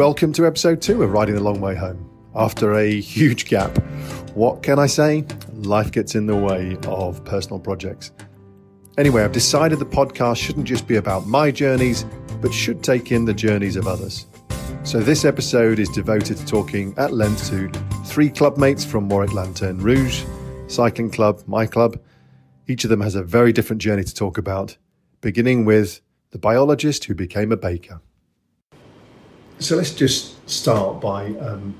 Welcome to episode two of Riding the Long Way Home. After a huge gap, what can I say? Life gets in the way of personal projects. Anyway, I've decided the podcast shouldn't just be about my journeys, but should take in the journeys of others. So this episode is devoted to talking at length to three clubmates from Warwick Lantern Rouge, Cycling Club, my club. Each of them has a very different journey to talk about, beginning with the biologist who became a baker. So let's just start by um,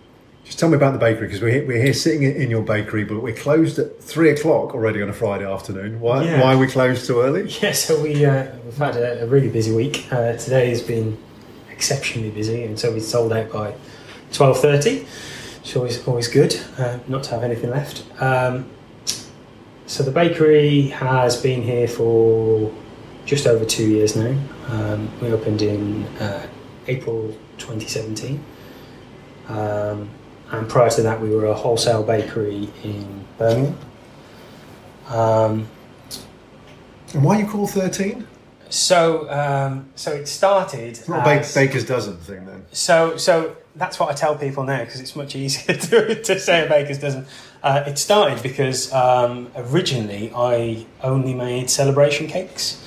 just tell me about the bakery because we're here, we're here sitting in your bakery, but we're closed at three o'clock already on a Friday afternoon. Why, Yeah. why are we closed so early? Yeah, so we, uh, we've had a, a really busy week. Uh, today has been exceptionally busy, and so we sold out by 12.30, which is always, always good, uh, not to have anything left. Um, so the bakery has been here for just over two years now. Um, we opened in uh, April 2017. Um, and prior to that, we were a wholesale bakery in Birmingham. Um, And why you call thirteen? So, um, so it started. It's not as- baker's dozen thing then. So, so that's what I tell people now because it's much easier to, to say a baker's dozen. Uh, it started because um, originally I only made celebration cakes,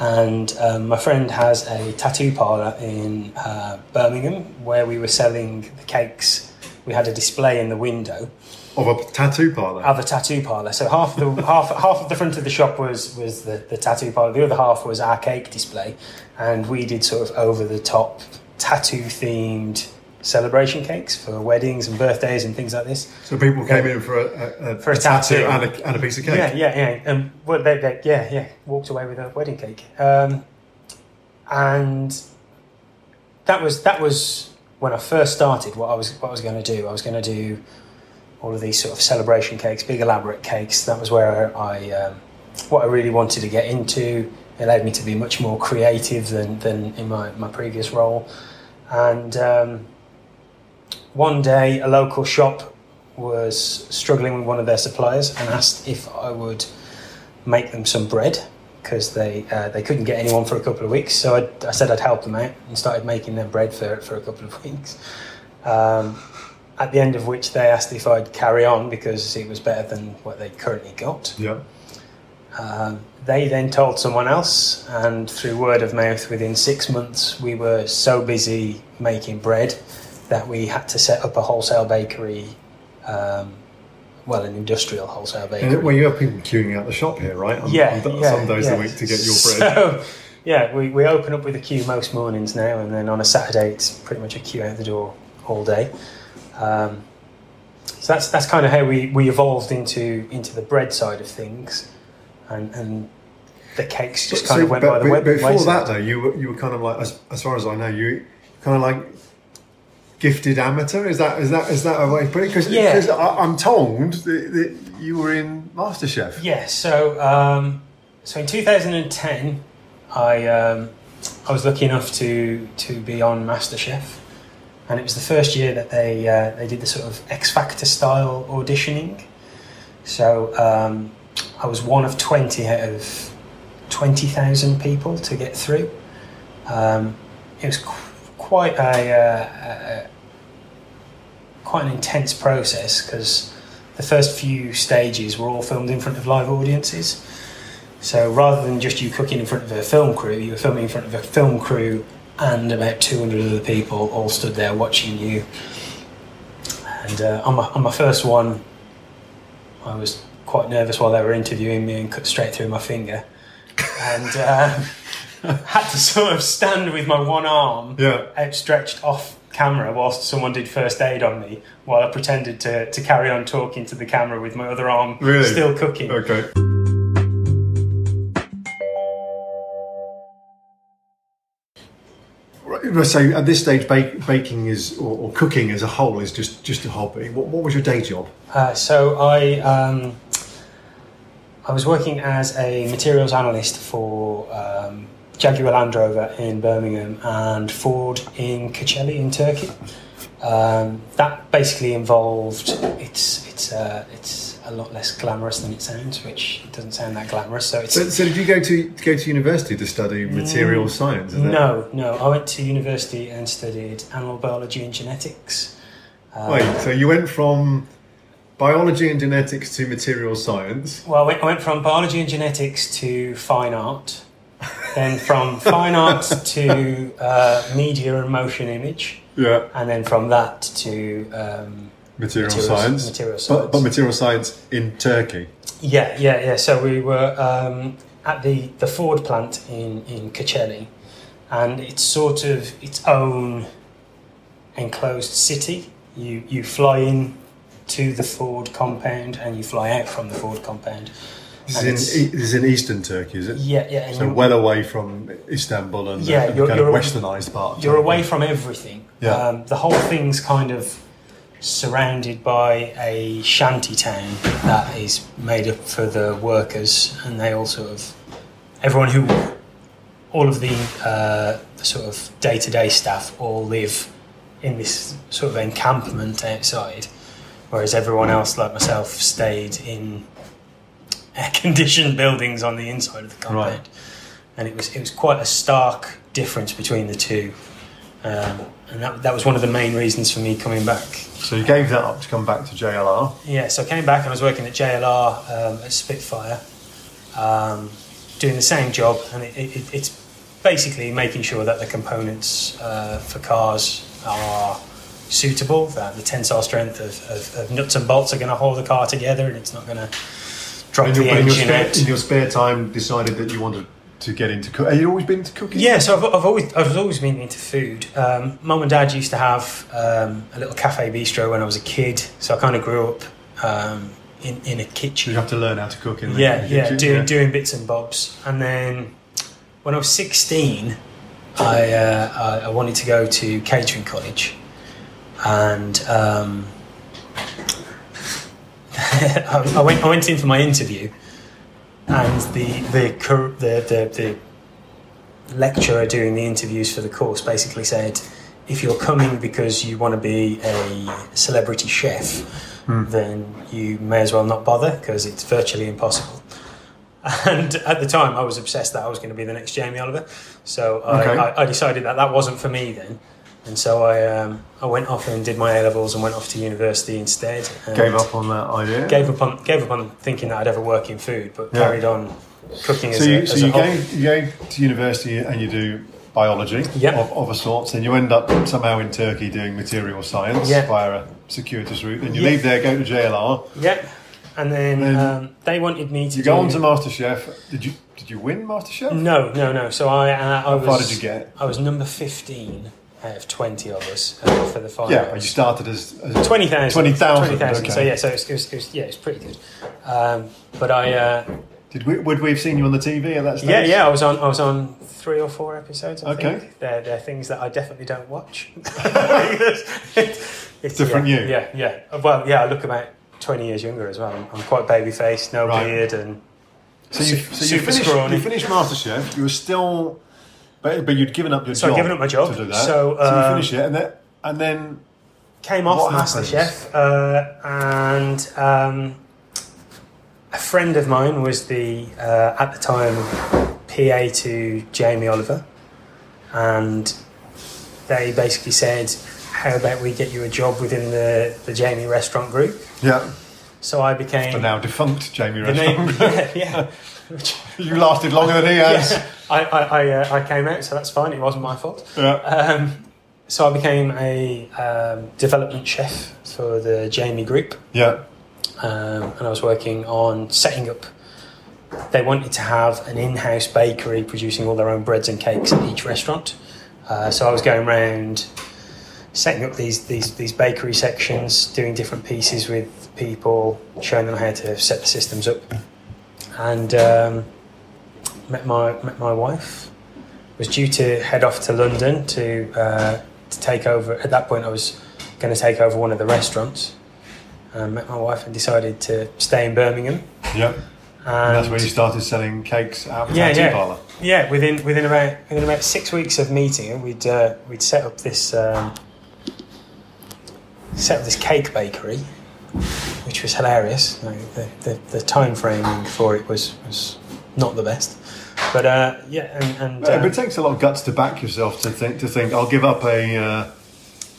and um, my friend has a tattoo parlor in uh, Birmingham where we were selling the cakes. We had a display in the window Of a tattoo parlour. of a tattoo parlor. So half of the half half of the front of the shop was was the, the tattoo parlor. The other half was our cake display, and we did sort of over the top tattoo themed celebration cakes for weddings and birthdays and things like this. so people came in for a, a, a, For a tattoo. and a, and a piece of cake. Yeah, yeah, yeah. And well, they, they, yeah, yeah, walked away with a wedding cake. Um, and that was that was when I first started. What I was what I was going to do. I was going to do all of these sort of celebration cakes, big elaborate cakes. That was where I um, what I really wanted to get into. It allowed me to be much more creative than than in my my previous role. And um, one day, a local shop was struggling with one of their suppliers and asked if I would make them some bread because they uh, they couldn't get anyone for a couple of weeks. So I, I said I'd help them out and started making them bread for, for a couple of weeks. Um, at the end of which they asked if I'd carry on because it was better than what they'd currently got. Yeah. Um, they then told someone else, and through word of mouth, within six months, we were so busy making bread that we had to set up a wholesale bakery. Um, well, an industrial wholesale bakery. And, well, you have people queuing out the shop here, right? On, yeah, on, yeah, some days yeah. a week to get your bread. So, yeah, we, we open up with a queue most mornings now, and then on a Saturday it's pretty much a queue out the door all day. Um, so that's that's kind of how we, we evolved into into the bread side of things, and and the cakes just kind So, of went by the web. Before that, though, you were, you were kind of like, as, as far as I know, you kind of like gifted amateur. Is that is that is that a way to put it? Because Yeah. I'm told that, that you were in MasterChef. Yeah, so um, so in 2010, I um, I was lucky enough to to be on MasterChef, and it was the first year that they uh, they did the sort of X Factor style auditioning. So um, I was one of 20 out of 20,000 people to get through. Um, it was quite a, uh, a quite an intense process because the first few stages were all filmed in front of live audiences. So rather than just you cooking in front of a film crew, you were filming in front of a film crew and about 200 other people all stood there watching you. And uh, on, my, on my first one, I was quite nervous while they were interviewing me and cut straight through my finger. And uh, had to sort of stand with my one arm Yeah. outstretched off camera whilst someone did first aid on me while I pretended to, to carry on talking to the camera with my other arm Really? still cooking. Okay. So at this stage, bake, baking is or, or cooking as a whole is just just a hobby. What, what was your day job? Uh, so I um, I was working as a materials analyst for um, Jaguar Land Rover in Birmingham and Ford in Kocaeli in Turkey. Um, that basically involved it's it's uh, it's a lot less glamorous than it sounds, which doesn't sound that glamorous. So it's So, so did you go to go to university to study material Mm, science? no, no. I went to university and studied animal biology and genetics. Uh, Wait, so you went from biology and genetics to material science? Well, I went, I went from biology and genetics to fine art, then from fine art to uh, media and motion image, Yeah. and then from that to um, Material materials- science. Material science. But, but material science in Turkey. Yeah, yeah, yeah. So we were um, at the, the Ford plant in, in Kocaeli, and it's sort of its own enclosed city. You you fly in to the Ford compound and you fly out from the Ford compound. This is, in, this is in eastern Turkey, is it? Yeah, yeah. So well away from Istanbul and the, Yeah, and you're- kind of you're- westernised part. of you're away from everything. Yeah. Um, the whole thing's kind of surrounded by a shanty town that is made up for the workers, and they all sort of everyone who all of the, uh, sort of day to day staff all live in this sort of encampment outside, whereas everyone else, like myself, stayed in conditioned buildings on the inside of the compound. Right. And it was it was quite a stark difference between the two. Um, and that, that was one of the main reasons for me coming back. So you gave that up to come back to JLR. Yeah, so I came back and I was working at JLR um, at Spitfire, um, doing the same job, and it, it, it's basically making sure that the components uh, for cars are suitable, that the tensile strength of, of, of nuts and bolts are going to hold the car together, and it's not going to drop In the your, in, your spare, in your spare time, decided that you wanted to get into cooking. Have you always been into cooking? Yeah, so I've, I've always I've always been into food. Um, Mum and Dad used to have um, a little cafe bistro when I was a kid, so I kind of grew up um, in in a kitchen. you have to learn how to cook in the Yeah, the yeah, kitchen, doing doing bits and bobs, and then when I was sixteen, I uh, I, I wanted to go to catering college, and um, I, I went I went in for my interview, and the the the the, the lecturer doing the interviews for the course basically said, if you're coming because you want to be a celebrity chef, hmm. then you may as well not bother because it's virtually impossible. And at the time, I was obsessed that I was going to be the next Jamie Oliver. So I, Okay. I, I decided that that wasn't for me then. And so I, um, I went off and did my A levels and went off to university instead. Gave up on that idea. Gave up on gave up on thinking that I'd ever work in food, but Yeah. carried on cooking as so you, a, so as you go you go to university and you do biology Yeah. of, of a sort, and you end up somehow in Turkey doing material science Yeah. via a circuitous route. Then you Yeah. leave there, go to JLR. Yeah, and then, Then um, they wanted me to. You go do- on to MasterChef. Did you did you win MasterChef? No, no, no. So I, uh, I How was. far did you get? I was number fifteen out of twenty of us uh, for the finals. Yeah, you started as, as Twenty thousand. 20,000, 20,000. okay. So yeah, so it was, it it yeah, it's pretty good. Um, but I, uh, Did we would we have seen you on the TV at that stage? yeah, yeah, I was on, I was on three or four episodes. I Okay. think they're, they're things that I definitely don't watch. it's Different yeah, you. Yeah, yeah. Well, yeah, I look about twenty years younger as well. I'm, I'm quite baby faced, no Right. beard, and So you, so you finished, scrawny. you finished MasterChef. You were still, but, but you'd given up your job. So I'd given up my job. to do that. So, so you um, finished it, and then and then came off? MasterChef, uh, and um, a friend of mine was the uh, at the time PA to Jamie Oliver, and they basically said, "How about we get you a job within the the Jamie Restaurant Group?" yeah, So I became the now defunct Jamie the name. Restaurant. Yeah, yeah. you lasted longer than he has. yeah. I I I, uh, I came out, so that's fine. It wasn't my fault. Yeah. Um, so I became a um, development chef for the Jamie Group. Yeah. um, and I was working on setting up. They wanted to have an in-house bakery producing all their own breads and cakes at each restaurant. Uh, so I was going around setting up these, these these bakery sections, doing different pieces with people, showing them how to set the systems up, and um, met my met my wife. Was due to head off to London to uh, to take over. At that point, I was going to take over one of the restaurants um, met my wife and decided to stay in Birmingham. Yeah. And, And that's when you started selling cakes out of Yeah, tattoo yeah. parlour. yeah, within within about within about six weeks of meeting we'd uh, we'd set up this um, set up this cake bakery which was hilarious. Like the, the, the time framing for it was, was not the best. But uh, yeah, and, and uh, it takes a lot of guts to back yourself to think to think I'll give up a uh,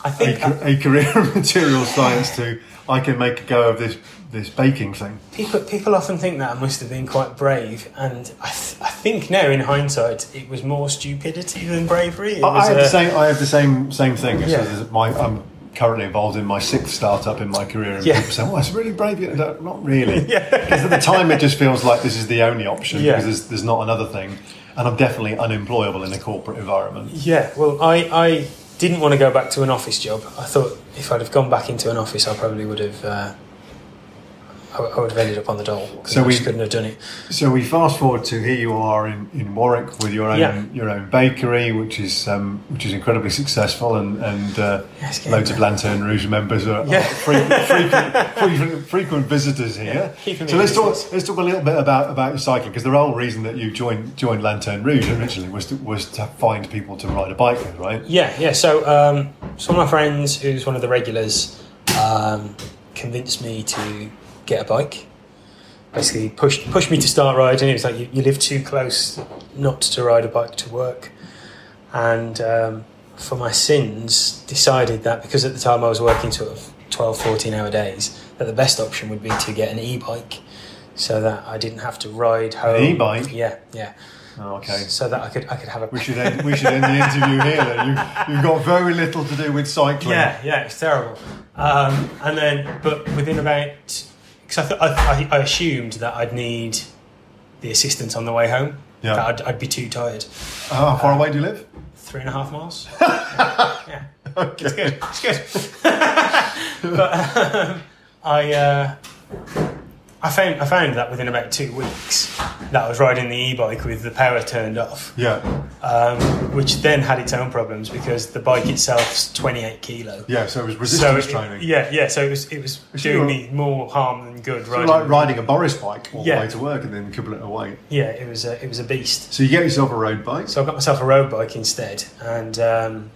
I a, think a career in material science to I can make a go of this this baking thing. people people often think that I must have been quite brave, and I, th- I think now in hindsight it was more stupidity than bravery. I, I have uh, the same. I have the same same thing. Yeah. my, I'm currently involved in my sixth startup in my career, and Yeah. people say, "Well, it's really brave." you." No, Not really, because at the time it just feels like this is the only option Yeah. because there's, there's not another thing, and I'm definitely unemployable in a corporate environment. Yeah, well, I, I didn't want to go back to an office job. I thought if I'd have gone back into an office, I probably would have. Uh, I, I would have ended up on the dole. So I we- just couldn't have done it. So we fast forward to here you are in, in Warwick with your own Yeah. your own bakery, which is um, which is incredibly successful, and and uh, Yeah, it's getting loads of Lantern Rouge members are, Yeah. are frequent, frequent, frequent, frequent visitors here. Yeah, so let's in talk business. let's talk a little bit about about your cycling because the whole reason that you joined joined Lanterne Rouge originally was to, was to find people to ride a bike with, right? Yeah, yeah. So, um, so one of my friends, who's one of the regulars, um, convinced me to get a bike. Basically, pushed pushed me to start riding. It was like you, you live too close not to ride a bike to work, and um, for my sins, decided that because at the time I was working sort of 12, 14 hour days, that the best option would be to get an e-bike, so that I didn't have to ride home. e-bike? Yeah, yeah. Oh, okay. So that I could I could have a We should end, we should end the interview here. Then you you've got very little to do with cycling. Yeah, yeah, it's terrible. Um, and then, but within about, because I, th- I, I, I assumed that I'd need the assistance on the way home. Yeah. That I'd, I'd be too tired. How far away do you live? Three and a half miles. yeah, Okay. it's good. It's good. but um, I, uh, I found I found that within about two weeks that I was riding the e-bike with the power turned off, Yeah. um, which then had its own problems because the bike itself's 28 kilo. Yeah. So it was resistance it- training. Yeah, yeah. So it was it was So doing me more harm than good. So Riding. like riding a Boris bike all Yeah. the way to work and then couple it away. yeah, it was a, it was a beast. So you get yourself a road bike. So I got myself a road bike instead, and um,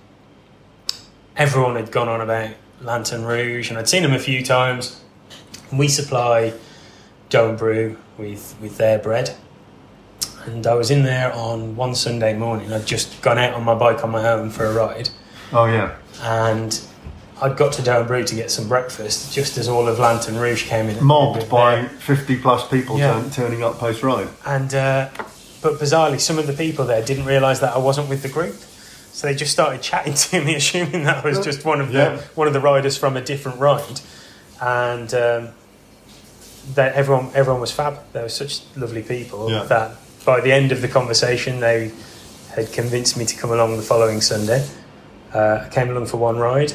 everyone had gone on about Lantern Rouge, and I'd seen them a few times. We supply And Brew with with their bread, and I was in there on one Sunday morning. I'd just gone out on my bike on my own for a ride, Oh yeah. and I'd got to Doe and Brew to get some breakfast just as all of Lantern Rouge came in. Mobbed by their- fifty plus people Yeah. turn, turning up post ride. And uh, but bizarrely, some of the people there didn't realise that I wasn't with the group, so they just started chatting to me, assuming that I was just one of Yeah. the one of the riders from a different ride. And um, that everyone everyone was fab. They were such lovely people Yeah. that by the end of the conversation, they had convinced me to come along the following Sunday. Uh, I came along for one ride,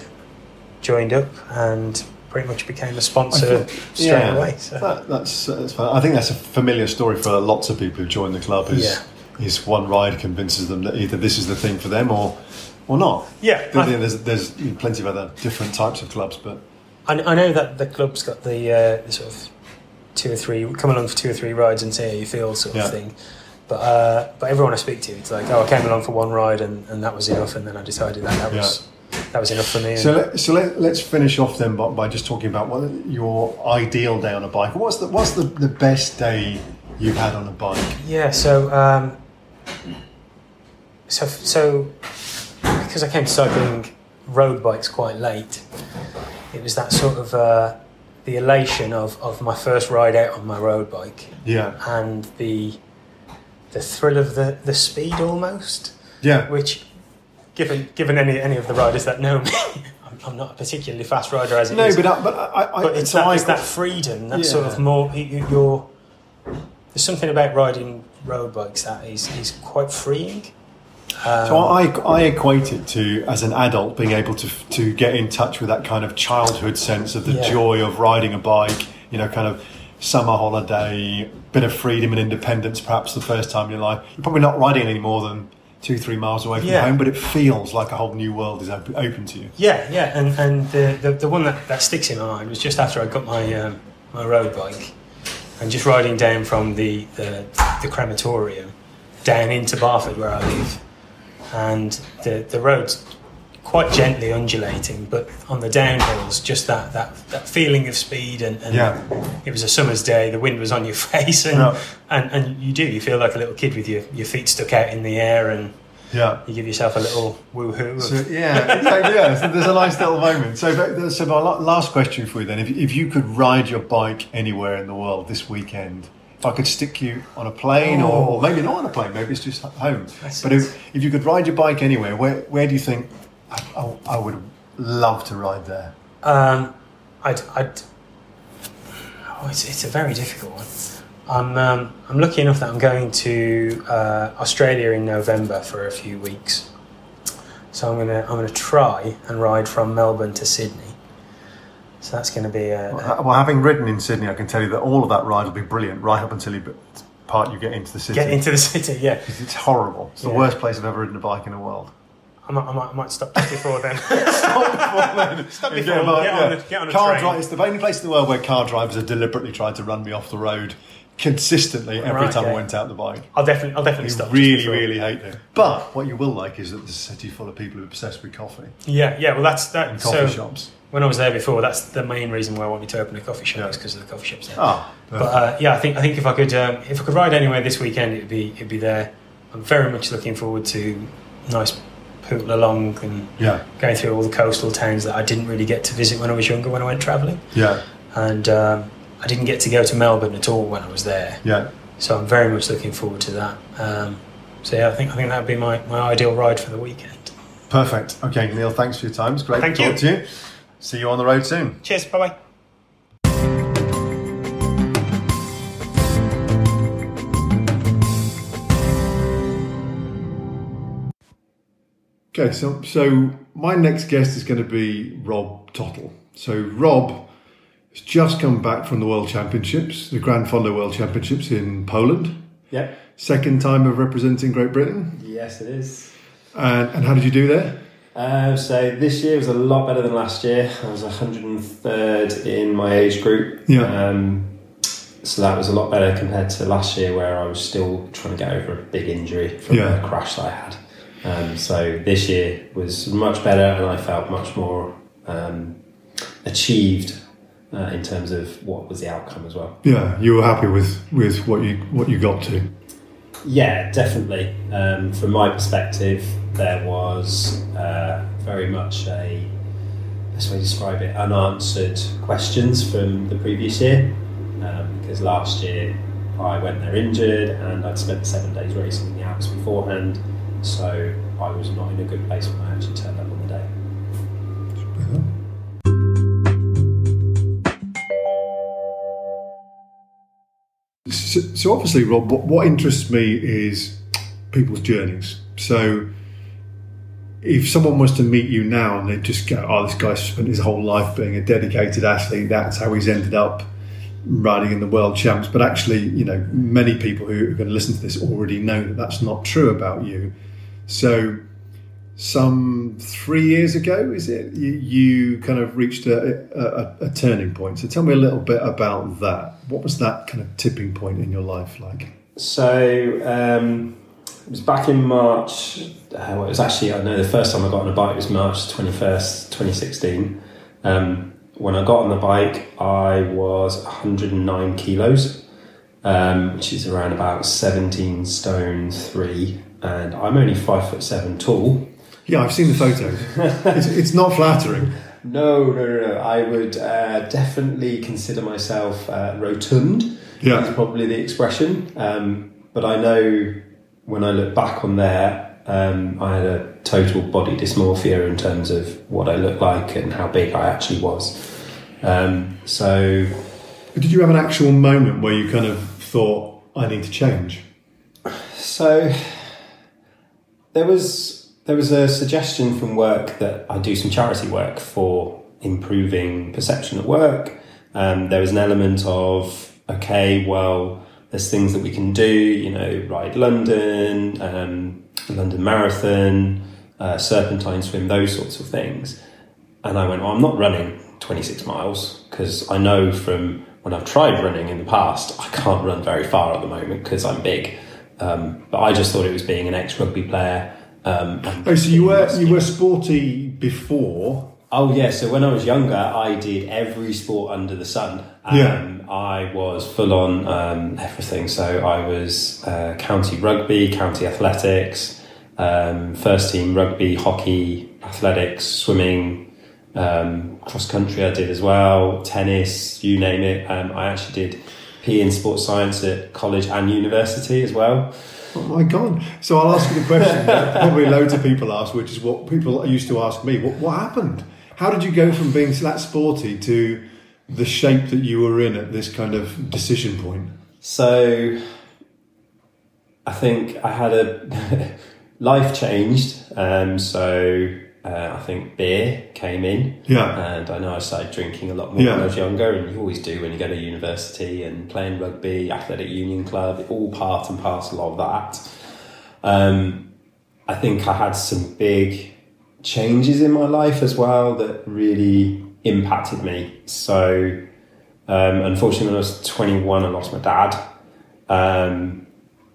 joined up, and pretty much became a sponsor straight yeah, away. So. That, that's, that's. I think that's a familiar story for lots of people who join the club. Is Yeah. is one ride convinces them that either this is the thing for them or or not. Yeah, I- there's there's plenty of other different types of clubs, but I, I know that the club's got the, uh, the sort of two or three come along for two or three rides and see how you feel sort of Yeah. thing. But uh, but everyone I speak to, it's like oh I came along for one ride and, and that was enough, and then I decided that that was that was enough for me. So let, so let, let's finish off then by, by just talking about what your ideal day on a bike. What's the what's the, the best day you've had on a bike? Yeah, so um, so so because I came to cycling road bikes quite late, it was that sort of uh, the elation of, of my first ride out on my road bike Yeah, and the the thrill of the, the speed almost, yeah, which given given any any of the riders that know me, I'm, I'm not a particularly fast rider as it no, is. but uh, I, but I, I but it's so that, that freedom, that sort of more you- you're. There's something about riding road bikes that is is quite freeing. Um, So I, I equate it to as an adult being able to to get in touch with that kind of childhood sense of the Yeah. joy of riding a bike. You know, kind of summer holiday, bit of freedom and independence. Perhaps the first time in your life, you're probably not riding any more than two, three miles away from Yeah. home, but it feels like a whole new world is open, open to you. yeah, yeah, and and the, the the one that, that sticks in my mind was just after I got my um, my road bike, and just riding down from the, the the crematorium down into Barford where I live, and the the road's quite gently undulating, but on the downhills, just that that, that feeling of speed and, and Yeah. it was a summer's day, the wind was on your face, and, Yeah. and and you do you feel like a little kid with your, your feet stuck out in the air, and Yeah. you give yourself a little woohoo. Of, So, yeah, exactly. Yeah, so there's a nice little moment. So, but- so my last question for you then: if, if you could ride your bike anywhere in the world this weekend, if I could stick you on a plane, or, or maybe not on a plane, maybe it's just home. That's- But if, if you could ride your bike anywhere, where where do you think I, I, I would love to ride there? Um, I'd, I'd oh, it's, it's a very difficult one. I'm, um, I'm lucky enough that I'm going to uh, Australia in November for a few weeks. So I'm gonna I'm gonna try and ride from Melbourne to Sydney. So that's going to be a, a Well, well, having ridden in Sydney, I can tell you that all of that ride will be brilliant right up until you part you get into the city. get into the city. Yeah, It's horrible. It's the worst place I've ever ridden a bike in the world. I might, I might, I might stop just before then. Stop before, get on a- get on a car train. dri- it's the only place in the world where car drivers have deliberately tried to run me off the road consistently every Right, time I went out the bike. I'll definitely I'll definitely I stop. really, really hate it. But what you will like is that there's a city full of people who are obsessed with coffee Yeah, yeah. Well, that's that. and coffee so shops. when I was there before, that's the main reason why I wanted to open a coffee shop Yeah. is because of the coffee shops there. Ah, But uh, yeah, I think I think if I could um, if I could ride anywhere this weekend, it'd be it'd be there. I'm very much looking forward to nice pootle along and yeah, going through all the coastal towns that I didn't really get to visit when I was younger when I went travelling, yeah, and um, I didn't get to go to Melbourne at all when I was there. yeah. So I'm very much looking forward to that. Um, so yeah, I think I think that would be my, my ideal ride for the weekend. Perfect. Okay, Neil, thanks for your time. It's great Thank to talk you. to you. See you on the road soon. Cheers, bye bye. Okay, so so my next guest is going to be Rob Tottle. So Rob has just come back from the World Championships, the Gran Fondo World Championships in Poland. Yep. Second time of representing Great Britain. Yes, it is. And, and how did you do there? Um, so this year was a lot better than last year. I was 103rd in my age group. Yeah. Um, so that was a lot better compared to last year, where I was still trying to get over a big injury from Yeah. a crash that I had. Um, so this year was much better, and I felt much more um, achieved uh, in terms of what was the outcome as well. Yeah, you were happy with, with what you what you got to. Yeah, definitely. Um, from my perspective, there was uh, very much a best way to describe it unanswered questions from the previous year. Um, because last year I went there injured and I'd spent seven days racing in the Alps beforehand, so I was not in a good place when I actually turned up So, so obviously, Rob, what, what interests me is people's journeys. So if someone was to meet you now and they just go, "Oh, this guy's spent his whole life being a dedicated athlete. That's how he's ended up riding in the world champs." But actually, you know, many people who are going to listen to this already know that that's not true about you. So, some three years ago, is it you, you kind of reached a, a, a turning point? So, tell me a little bit about that. What was that kind of tipping point in your life like? So um, it was back in March. Uh, well, it was actually I know the first time I got on a bike was March twenty first, twenty sixteen. Um, when I got on the bike, I was one hundred and nine kilos, um, which is around about seventeen stone three, and I'm only five foot seven tall. Yeah, I've seen the photos. it's, it's not flattering. No, no, no, no. I would uh, definitely consider myself uh, rotund. Yeah. That's probably the expression. Um, but I know when I look back on there, um, I had a total body dysmorphia in terms of what I looked like and how big I actually was. Um, so But did you have an actual moment where you kind of thought, I need to change? So there was there was a suggestion from work that I do some charity work for improving perception at work. Um, there was an element of okay, well, there's things that we can do. You know, ride London, um, London Marathon, uh, Serpentine swim, those sorts of things. And I went, well, I'm not running 26 miles because I know from when I've tried running in the past, I can't run very far at the moment because I'm big. Um, but I just thought it was being an ex rugby player Um, Oh, so you were muscular. you were sporty before. Oh yeah, so when I was younger, I did every sport under the sun. Um, Yeah. I was full on um, everything. So I was uh, county rugby, county athletics, um, first team rugby, hockey, athletics, swimming, um, cross country. I did as well, tennis, you name it. Um, I actually did PE in sports science at college and university as well. Oh my god! So I'll ask you the question that probably loads of people ask, which is what people used to ask me: What, what happened? How did you go from being that sporty to the shape that you were in at this kind of decision point? So I think I had a life changed. Um, so uh, I think beer came in. Yeah. And I know I started drinking a lot more Yeah. when I was younger, and you always do when you go to university and playing rugby, athletic union club, all part and parcel of that. Um, I think I had some big changes in my life as well that really impacted me. So, um, unfortunately, when I was 21, I lost my dad. Um,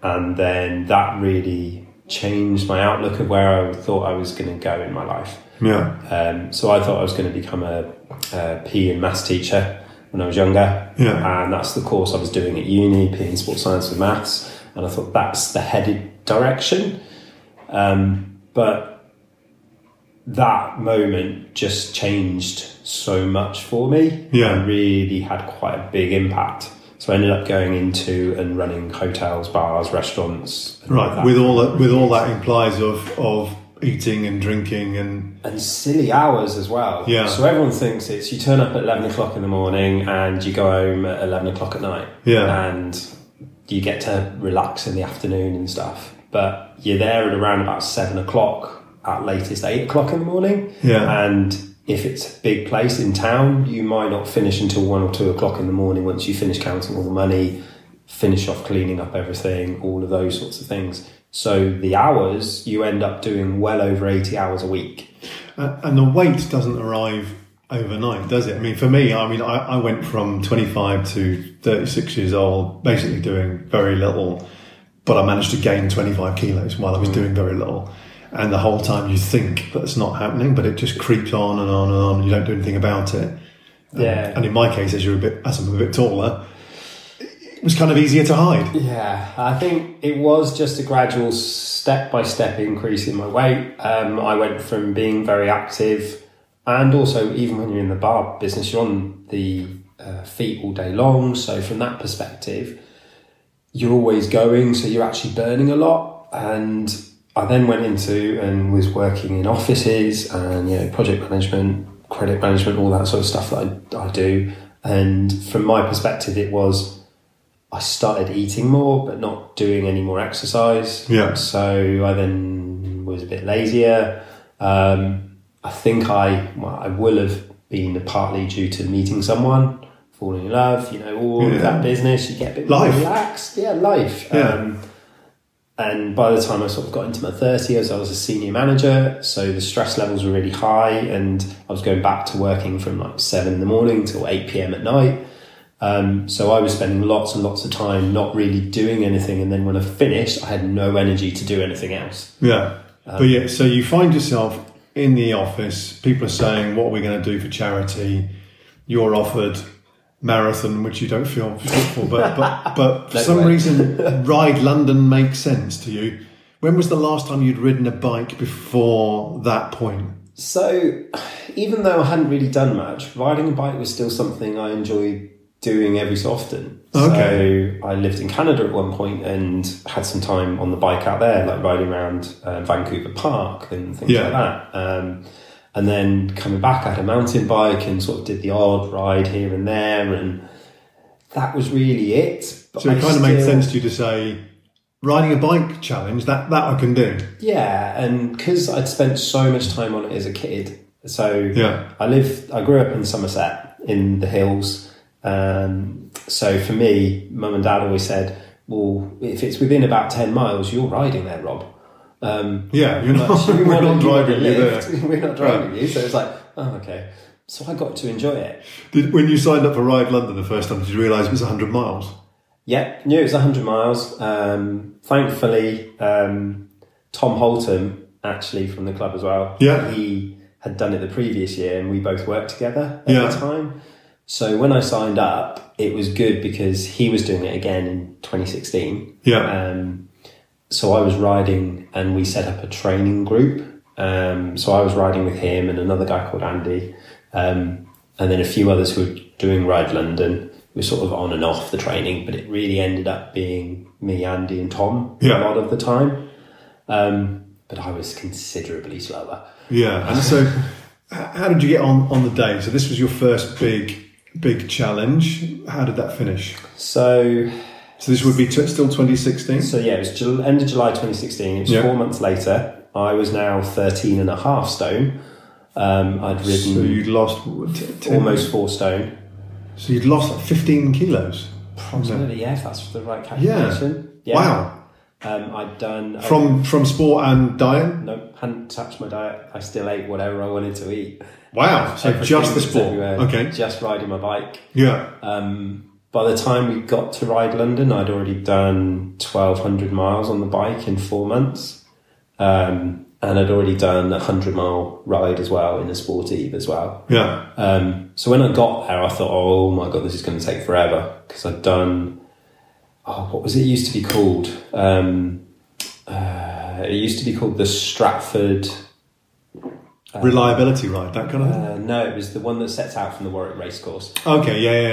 and then that really changed my outlook of where I thought I was going to go in my life. Yeah. Um, so I thought I was going to become a, a PE and maths teacher when I was younger. Yeah. And that's the course I was doing at uni, PE and sports science with maths. And I thought that's the headed direction. Um, but that moment just changed so much for me. Yeah. And really had quite a big impact. So I ended up going into and running hotels, bars, restaurants. Right. that With all that, with all that implies of of eating and drinking and and silly hours as well. Yeah. So everyone thinks it's you turn up at eleven o'clock in the morning and you go home at eleven o'clock at night. Yeah. And you get to relax in the afternoon and stuff. But you're there at around about seven o'clock at latest eight o'clock in the morning. Yeah. And if it's a big place in town, you might not finish until one or two o'clock in the morning once you finish counting all the money, finish off cleaning up everything, all of those sorts of things. So the hours you end up doing well over eighty hours a week. Uh, and the weight doesn't arrive overnight, does it? I mean, for me, I mean, I, I went from 25 to 36 years old, basically doing very little, but I managed to gain 25 kilos while I was doing very little. And the whole time you think that's not happening, but it just creeps on and on and on, and you don't do anything about it. Yeah. And in my case, as you're a bit, as I'm a bit taller, it was kind of easier to hide. Yeah, I think it was just a gradual step by step increase in my weight. Um, I went from being very active, and also even when you're in the bar business, you're on the uh, feet all day long. So from that perspective, you're always going, so you're actually burning a lot. And I then went into and was working in offices and you know project management, credit management, all that sort of stuff that I, I do. And from my perspective, it was I started eating more, but not doing any more exercise. Yeah. So I then was a bit lazier. Um, I think I well, I will have been partly due to meeting someone, falling in love. You know, all Yeah. of that business. You get a bit Life. relaxed. Yeah, life. Yeah. Um, and by the time I sort of got into my 30s, I was a senior manager, so the stress levels were really high, and I was going back to working from like seven in the morning till 8 pm at night. Um, so I was spending lots and lots of time not really doing anything, and then when I finished, I had no energy to do anything else. Yeah. but yeah, so you find yourself in the office, people are saying, What are we going to do for charity? You're offered marathon, which you don't feel fit for, but, but, but for some way. reason, Ride London makes sense to you. When was the last time you'd ridden a bike before that point? So even though I hadn't really done much, riding a bike was still something I enjoyed doing every so often. Okay. So I lived in Canada at one point and had some time on the bike out there, like riding around uh, Vancouver Park and things Yeah. like that. Um, and then coming back, I had a mountain bike and sort of did the odd ride here and there, and that was really it. But So it I kind of made still- sense to you to say, riding a bike challenge, that, that I can do. Yeah, and because I'd spent so much time on it as a kid, so Yeah. I lived, I grew up in Somerset in the hills. Um, so for me, mum and dad always said, "Well, if it's within about ten miles, you're riding there, Rob." Um, Yeah, you're not, you we're not driving you there. We're not driving you, so it's like, oh, okay. So I got to enjoy it. Did, when you signed up for Ride London the first time, did you realise it was 100 miles? Yeah, knew it was 100 miles. Um, thankfully, um, Tom Holton actually from the club as well. Yeah. He had done it the previous year and we both worked together at Yeah. the time. So when I signed up, it was good because he was doing it again in 2016. Yeah. Um, so I was riding and we set up a training group. Um, so I was riding with him and another guy called Andy, um, and then a few others who were doing Ride London. We were sort of on and off the training, but it really ended up being me, Andy, and Tom Yeah. a lot of the time. Um, but I was considerably slower. Yeah. And so, how did you get on on the day? So this was your first big big challenge. How did that finish? So So this would be t- still 2016. So yeah, it was end of July 2016. It was Yeah. four months later. I was now 13 and a half stone. Um, I'd ridden So you'd lost t- almost four stone. So you'd lost like 15 kilos. Approximately, yeah, if that's the right calculation. Yeah. Wow. Um, I'd done From from sport and diet. no, hadn't touched my diet. I still ate whatever I wanted to eat. Wow. So Everything just the sport. Okay. Just riding my bike. Yeah. Um, by the time we got to Ride London, I'd already done 1,200 miles on the bike in four months. Um, and I'd already done a 100 mile ride as well in a sportive as well. Yeah. Um, so when I got there, I thought, oh my God, this is going to take forever. Because I'd done, oh, what was it used to be called? Um, uh, it used to be called the Stratford. Reliability ride. That kind of thing. Uh, no, it was the one that sets out from the Warwick Racecourse. Okay. Yeah. Yeah.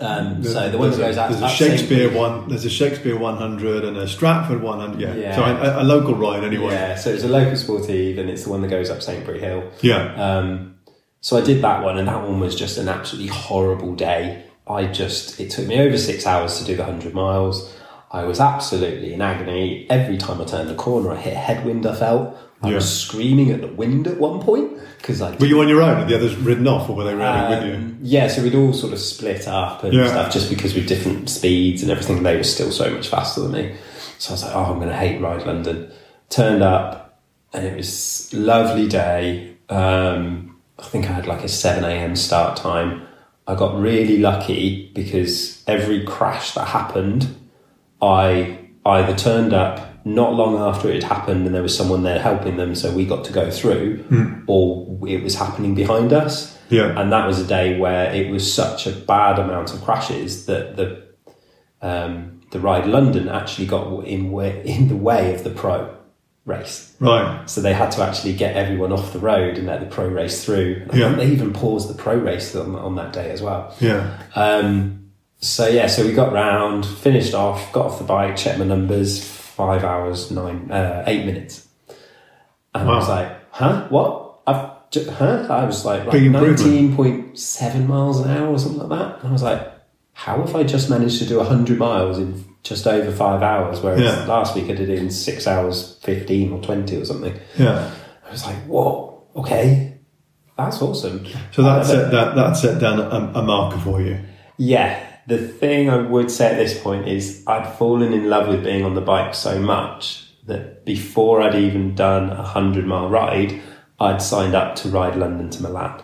yeah. Um, so the one that goes a, out. There's a up St. Shakespeare one. There's a Shakespeare 100 and a Stratford 100. Yeah. Yeah. So a, a local ride anyway. Yeah, so it's a local sportive and it's the one that goes up St. Saintbury Hill. Yeah. Um, so I did that one and that one was just an absolutely horrible day. I just, it took me over six hours to do the 100 miles. I was absolutely in agony. Every time I turned the corner, I hit a headwind, I felt. I Yeah. was screaming at the wind at one point because I Were you on your own? Had the others ridden off, or were they riding with you? um, yeah, so we'd all sort of split up and Yeah. stuff just because we're different speeds and everything. They were still so much faster than me. So I was like, oh, I'm going to hate Ride London. Turned up and it was lovely day. Um, I think I had like a 7 a.m. start time. I got really lucky because every crash that happened, I either turned up not long after it had happened and there was someone there helping them, so we got to go through, or it was happening behind us. Yeah. And that was a day where it was such a bad amount of crashes that the um, the ride London actually got in way, in the way of the pro race. Right. So they had to actually get everyone off the road and let the pro race through. Yeah. they even paused the pro race on, on that day as well. Yeah. Um, so yeah, so we got round, finished off, got off the bike, checked my numbers, five hours, nine, uh, eight minutes. And I was like, huh? What? I've, ju- huh? I was like, like Big 19.7 miles an hour or something like that. And I was like, how have I just managed to do 100 miles in just over five hours? Whereas Yeah. last week I did it in six hours, 15 or 20 or something. Yeah. I was like, whoa, okay, that's awesome. So that set that that set down a, a marker for you. Yeah, the thing I would say at this point is I'd fallen in love with being on the bike so much that before I'd even done a hundred mile ride, I'd signed up to ride London to Milan.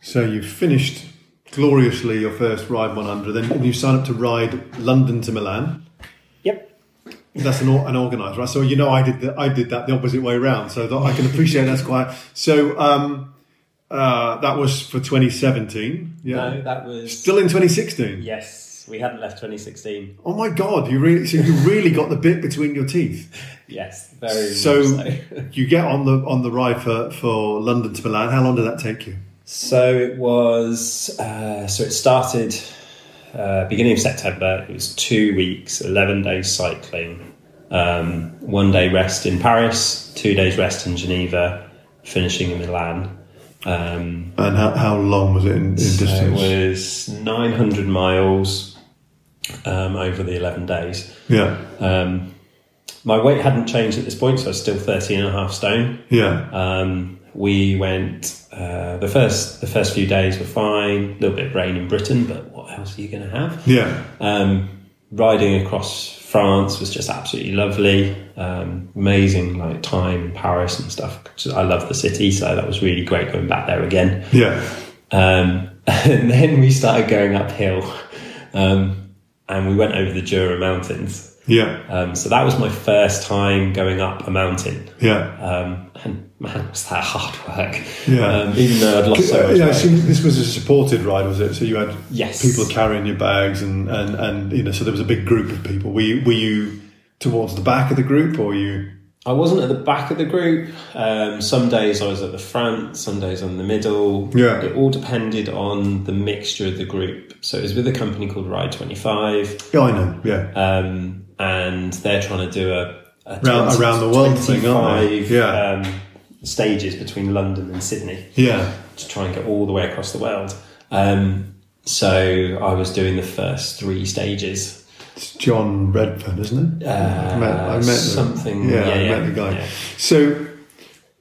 So you finished gloriously your first ride 100, then you signed up to ride London to Milan. That's an, an organizer, right? So you know, I did the, I did that the opposite way around. So that I can appreciate that's quite. So um, uh, that was for 2017. Yeah, that was still in 2016. yes. We hadn't left 2016. Oh my god, you really so you really got the bit between your teeth. Yes, very So so. you get on the on the ride for for London to Milan. How long did that take you? So it was. Uh, so it started uh, beginning of September. It was two weeks, eleven days cycling, um, one day rest in Paris, two days rest in Geneva, finishing in Milan. Um, And how, how long was it in, in so it was nine hundred miles um, over the eleven days. yeah, Um, my weight hadn't changed at this point, so I was still 13 and a half stone. yeah, Um, we went uh, the first the first few days were fine. A little bit of rain in Britain, but what else are you going to have? yeah. Um, riding across France was just absolutely lovely. Um, amazing like time in Paris and stuff. I love the city, so that was really great going back there again. Yeah, Um, and then we started going uphill, um, and we went over the Jura Mountains. Yeah. Um, so that was my first time going up a mountain. Yeah. Um, and man, was that hard work. Yeah. Um, even though I'd lost so much yeah, so this was a supported ride, was it? So you had Yes. people carrying your bags, and, and, and you know, so there was a big group of people. Were you, were you towards the back of the group, or were you? I wasn't at the back of the group. Um, some days I was at the front, some days on the middle. Yeah. It all depended on the mixture of the group. So it was with a company called Ride 25, Yeah, I know. Yeah. um, and they're trying to do a, a Round- around the world thing, aren't they? Yeah. um, stages between London and Sydney Yeah. to try and get all the way across the world. Um, so I was doing the first three stages. It's John Redfern, isn't it? Uh, I met, I met the- something. Yeah, Yeah, I yeah, met the guy. yeah. So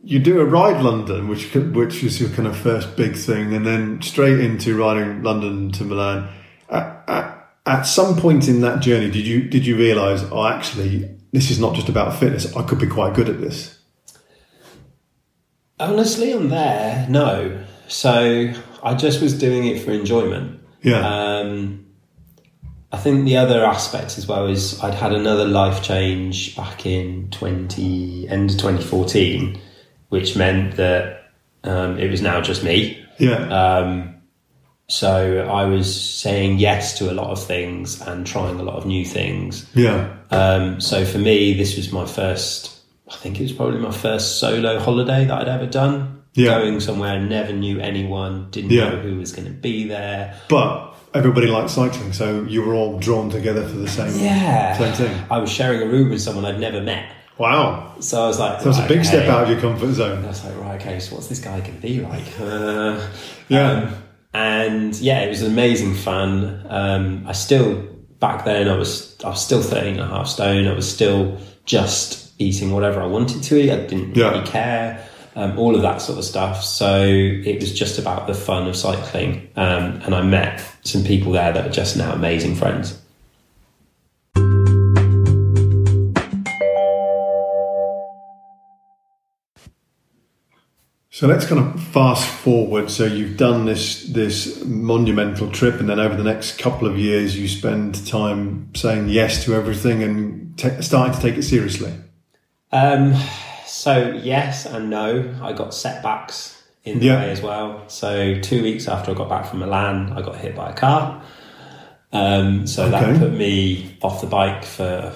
you do a ride London, which which was your kind of first big thing, and then straight into riding London to Milan. At, at, at some point in that journey, did you did you realise, oh, actually, this is not just about fitness. I could be quite good at this. Honestly, on there, no. So I just was doing it for enjoyment. Yeah. Um, I think the other aspect as well is I'd had another life change back in twenty end of twenty fourteen, which meant that um, it was now just me. yeah. Um, so I was saying yes to a lot of things and trying a lot of new things. yeah. Um, so for me, this was my first. I think it was probably my first solo holiday that I'd ever done. Yeah. Going somewhere, never knew anyone, didn't Yeah. know who was going to be there. But everybody likes cycling, so you were all drawn together for the same Yeah, same thing. I was sharing a room with someone I'd never met, Wow. so I was like, So it's a big step out of your comfort zone. I was like, right, okay, so what's this guy going to be like? Uh, Yeah. um, and yeah, it was amazing fun. Um, I still back then I was I was still 13 and a half stone. I was still just eating whatever I wanted to eat. I didn't Yeah. really care. Um, all of that sort of stuff. So it was just about the fun of cycling. Um, and I met some people there that are just now amazing friends. So let's kind of fast forward. So you've done this this monumental trip, and then over the next couple of years, you spend time saying yes to everything and ta starting to take it seriously. Um, so yes and no. I got setbacks in the Yeah. way as well. So two weeks after I got back from Milan, I got hit by a car. Um, so Okay. that put me off the bike for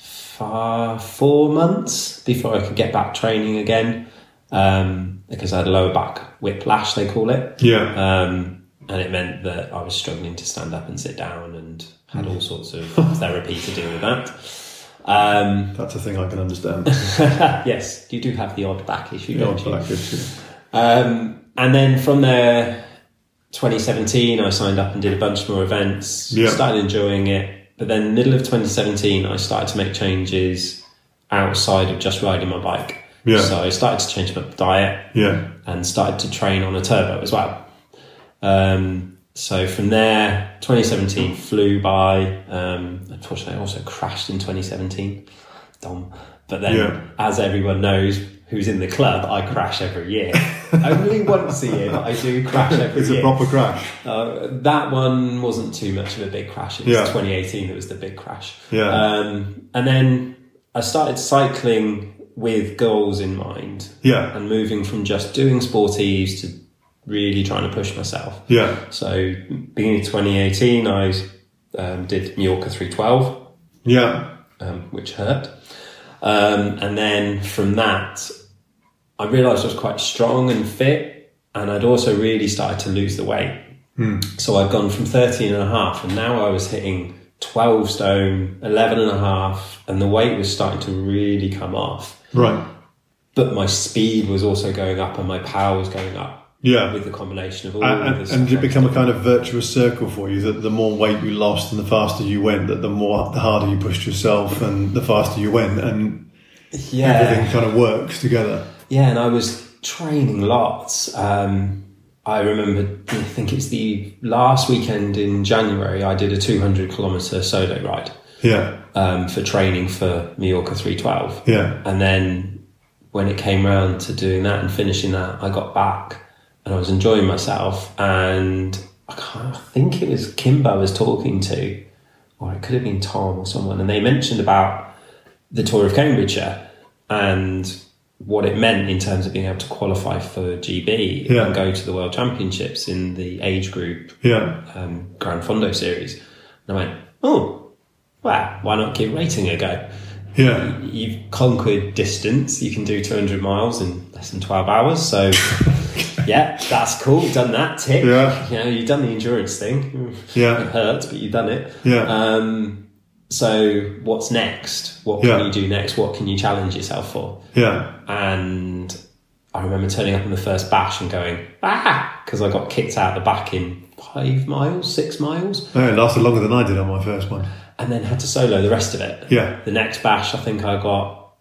far, four months before I could get back training again. Um, because I had a lower back whiplash, they call it. Yeah, Um, and it meant that I was struggling to stand up and sit down and had all sorts of therapy to deal with that. Um, that's a thing I can understand. yes, you do have the odd back issue, The don't odd you? back issue. Um, and then from there, 2017, I signed up and did a bunch more events. Yeah. Started enjoying it, but then middle of 2017, I started to make changes outside of just riding my bike. Yeah. So I started to change my diet Yeah, and started to train on a turbo as well. Um, so from there, 2017 flew by. Um, unfortunately, I also crashed in 2017. Dumb. But then, Yeah. as everyone knows who's in the club, I crash every year. Only once a year, but I do crash every it's year. a proper crash. Uh, that one wasn't too much of a big crash. It was Yeah. 2018 that was the big crash. Yeah. Um, and then I started cycling with goals in mind Yeah, and moving from just doing sporties to really trying to push myself. yeah, So, beginning of 2018, I um, did Mallorca 312, yeah, um, which hurt. Um, and then from that, I realised I was quite strong and fit, and I'd also really started to lose the weight. So I'd gone from 13 and a half, and now I was hitting 12 stone, 11 and a half, and the weight was starting to really come off. right. But my speed was also going up, and my power was going up Yeah, with the combination of all and, of and, and did it become a kind of virtuous circle for you that the more weight you lost and the faster you went, that the more the harder you pushed yourself and the faster you went, and yeah, everything kind of works together. yeah, and I was training lots. Um, I remember, I think it's the last weekend in January, I did a 200 kilometer solo ride Yeah, um, for training for Mallorca 312. yeah, And then when it came round to doing that and finishing that, I got back and I was enjoying myself. And I, can't, I think it was Kimber I was talking to, or it could have been Tom or someone, and they mentioned about the tour of Cambridgeshire and what it meant in terms of being able to qualify for GB Yeah. and go to the World Championships in the age group Yeah. um, Gran Fondo series. And I went, oh, wow, why not give racing a go? Yeah. You've conquered distance. You can do 200 miles in less than 12 hours. So, yeah, that's cool. Done that. Tick. Yeah. You know, you've done the endurance thing. Yeah. It hurts, but you've done it. Yeah. Um, so, what's next? What can Yeah. you do next? What can you challenge yourself for? Yeah. And I remember turning up in the first bash and going, ah, because I got kicked out the back in five miles, six miles, Oh, it lasted longer than I did on my first one. and then had to solo the rest of it. Yeah. The next bash, I think I got,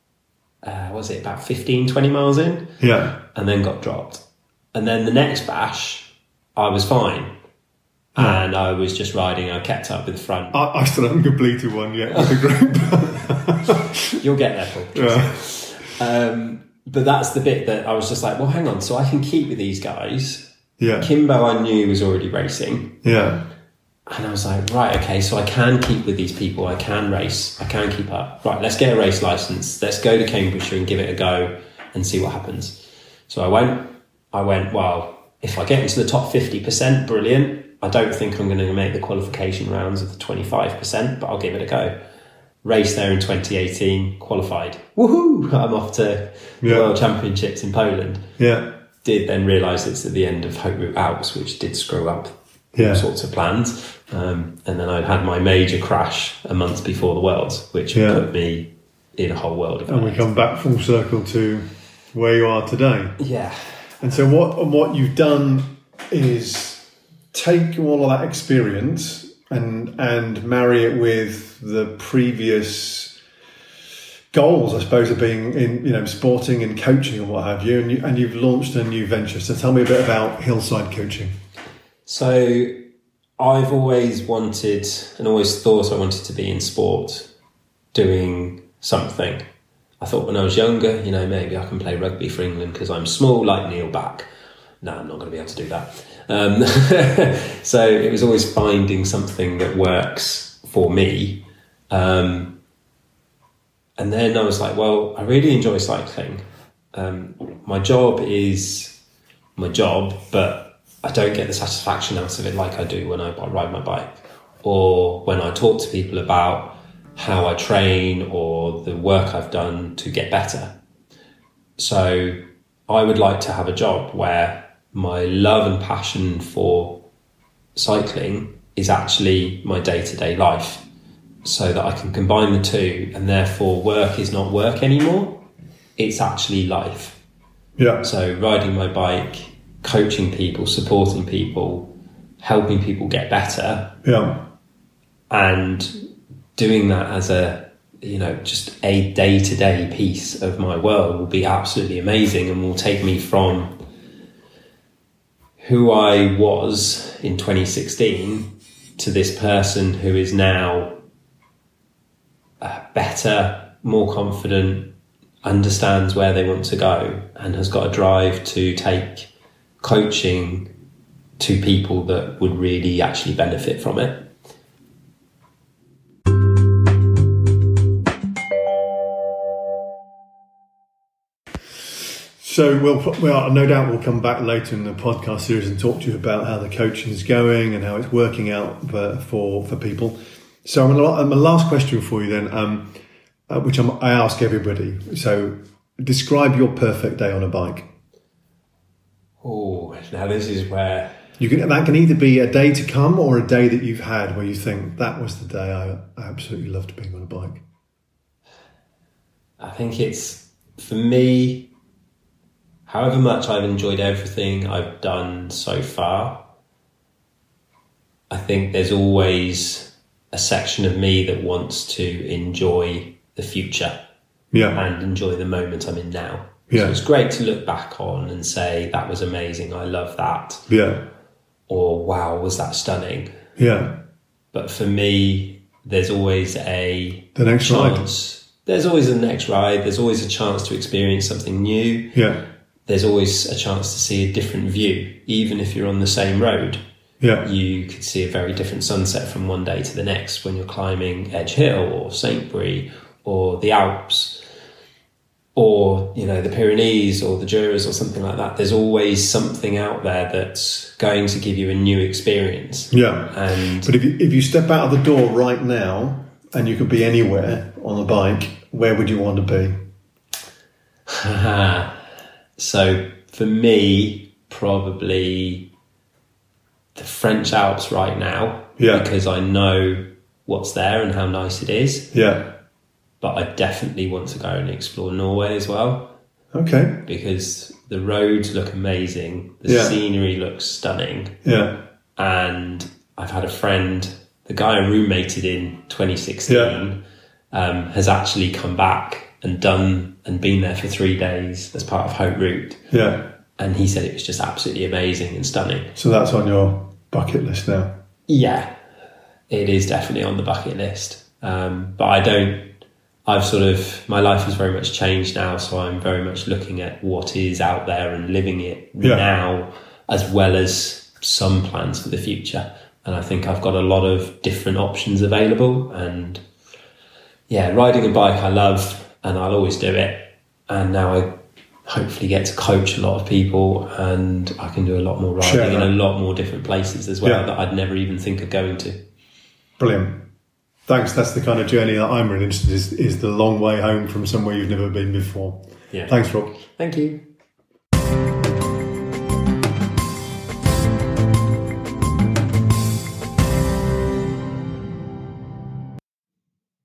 uh, was it about 15, 20 miles in, Yeah. and then got dropped. And then the next bash, I was fine. And I was just riding, I kept up with the front. I, I still haven't completed one yet with the group. You'll get there, Paul. yeah. Um, but that's the bit that I was just like, well, hang on, so I can keep with these guys. Yeah. Kimbo, I knew was already racing. Yeah. And I was like, right, okay, so I can keep with these people. I can race. I can keep up. Right, let's get a race license. Let's go to Cambridgeshire and give it a go and see what happens. So I went. I went, well, if I get into the top 50%, brilliant. I don't think I'm going to make the qualification rounds of the 25%, but I'll give it a go. Race there in 2018, qualified. Woohoo! I'm off to the Yeah. World Championships in Poland Yeah. did then realise it's at the end of Haute Route Alps, which did screw up Yeah. all sorts of plans. Um, and then I'd had my major crash a month before the Worlds, which Yeah. put me in a whole world of And we come back full circle to where you are today. Yeah, And so what what you've done is take all of that experience and and marry it with the previous goals, I suppose, of being in you know sporting and coaching and what have you, and you and you've launched a new venture. So tell me a bit about Hillside Coaching. So I've always wanted and always thought I wanted to be in sport, doing something. I thought when I was younger, you know, maybe I can play rugby for England because I'm small like Neil Back. No, I'm not going to be able to do that. Um, so it was always finding something that works for me. Um, and then I was like, well, I really enjoy cycling. Um, my job is my job, but I don't get the satisfaction out of it like I do when I ride my bike or when I talk to people about how I train or the work I've done to get better. So I would like to have a job where my love and passion for cycling is actually my day to day life so that I can combine the two and therefore work is not work anymore. It's actually life. Yeah, So riding my bike, coaching people, supporting people, helping people get better, yeah, and doing that as a you know just a day to day piece of my world will be absolutely amazing and will take me from who I was in 2016 to this person who is now better, more confident, understands where they want to go, and has got a drive to take coaching to people that would really actually benefit from it. So we'll, well, no doubt we'll come back later in the podcast series and talk to you about how the coaching is going and how it's working out for for, for people. So I'm gonna, my last question for you then, um, uh, which I'm, I ask everybody. So describe your perfect day on a bike. Oh, now this is where You can that can either be a day to come or a day that you've had where you think that was the day I, I absolutely loved being on a bike. I think it's for me. However much I've enjoyed everything I've done so far, I think there's always a section of me that wants to enjoy the future Yeah, and enjoy the moment I'm in now. Yeah. So it's great to look back on and say that was amazing. I love that. yeah, Or wow, was that stunning? yeah. But for me, there's always a The next ride. chance. There's always a next ride. There's always a chance to experience something new. Yeah, there's always a chance to see a different view, even if you're on the same road. Yeah. You could see a very different sunset from one day to the next when you're climbing Edge Hill or Saintbury or the Alps or you know the Pyrenees or the Juras or something like that. There's always something out there that's going to give you a new experience. Yeah. And But if you, if you step out of the door right now and you could be anywhere on a bike, where would you want to be? so for me, probably the French Alps right now, Yeah. because I know what's there and how nice it is. Yeah. But I definitely want to go and explore Norway as well Okay. because the roads look amazing, the Yeah. scenery looks stunning, Yeah. and I've had a friend, the guy I roommated in 2016, um, has actually come back and done and been there for three days as part of Haute Route, Yeah. and he said it was just absolutely amazing and stunning. So that's on your bucket list now. Yeah, it is definitely on the bucket list, um, but I don't. I've sort of my life has very much changed now, so I'm very much looking at what is out there and living it Yeah. now, as well as some plans for the future. And I think I've got a lot of different options available. And yeah, riding a bike I love, and I'll always do it. And now I hopefully get to coach a lot of people, and I can do a lot more riding in a lot more different places as well Yeah. that I'd never even think of going to. Brilliant. Thanks. That's the kind of journey that I'm really interested in, is, is the long way home from somewhere you've never been before. Yeah. Thanks, Rob. Thank you.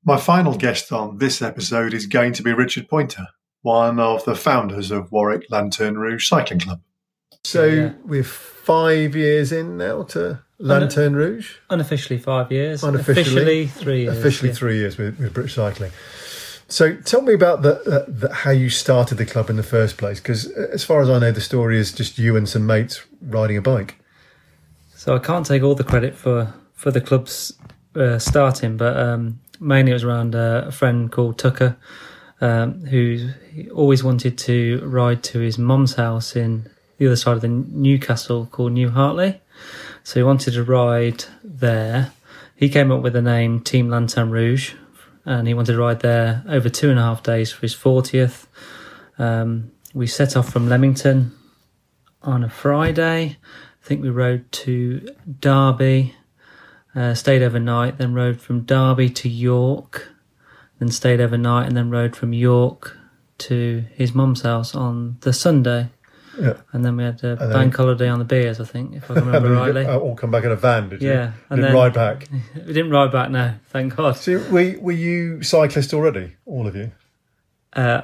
My final guest on this episode is going to be Richard Pointer, one of the founders of Warwick Lanterne Rouge Cycling Club. So Yeah. we're five years in now to Lanterne Rouge. Unofficially five years. Unofficially? Officially three years. Officially yeah. three years with, with British Cycling. So tell me about the, uh, the how you started the club in the first place, because as far as I know, the story is just you and some mates riding a bike. So I can't take all the credit for for the club's uh, starting, but um, mainly it was around uh, a friend called Tucker, um, who always wanted to ride to his mum's house in the other side of the Newcastle called New Hartley. So he wanted to ride there. He came up with the name Team Lanterne Rouge, and he wanted to ride there over two and a half days for his fortieth. Um, we set off from Leamington on a Friday. I think we rode to Derby, uh, stayed overnight, then rode from Derby to York, then stayed overnight, and then rode from York to his mum's house on the Sunday. Yeah. And then we had a then- bank holiday on the Beers, I think, if I And remember then rightly. all come back in a van, did you? Yeah, and And then- ride back. We didn't ride back now, thank God. So were, were you cyclist already, all of you? Uh,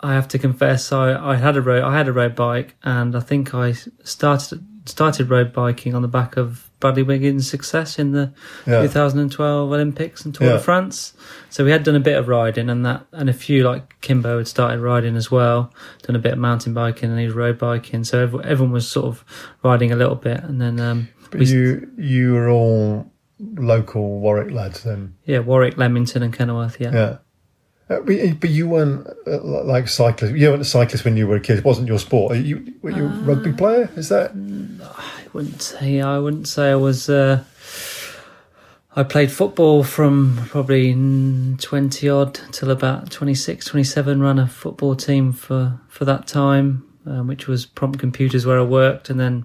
I have to confess, I, I had a road I had a road bike, and I think I started started road biking on the back of Bradley Wiggins' success in the Yeah. 2012 Olympics and Tour Yeah. de France. So we had done a bit of riding, and that and a few like Kimbo had started riding as well, done a bit of mountain biking, and he was road biking. So ev- everyone was sort of riding a little bit, and then um, But we, you you were all local Warwick lads then. yeah, Warwick, Leamington, and Kenilworth. Yeah. Yeah. Uh, but, you- but you weren't uh, like cyclist. You weren't a cyclist when you were a kid. It wasn't your sport. Are you were you a rugby player? Is that? Wouldn't say I wouldn't say I was. Uh, I played football from probably twenty odd till about 26, 27, Ran a football team for for that time, um, which was Prompt Computers where I worked, and then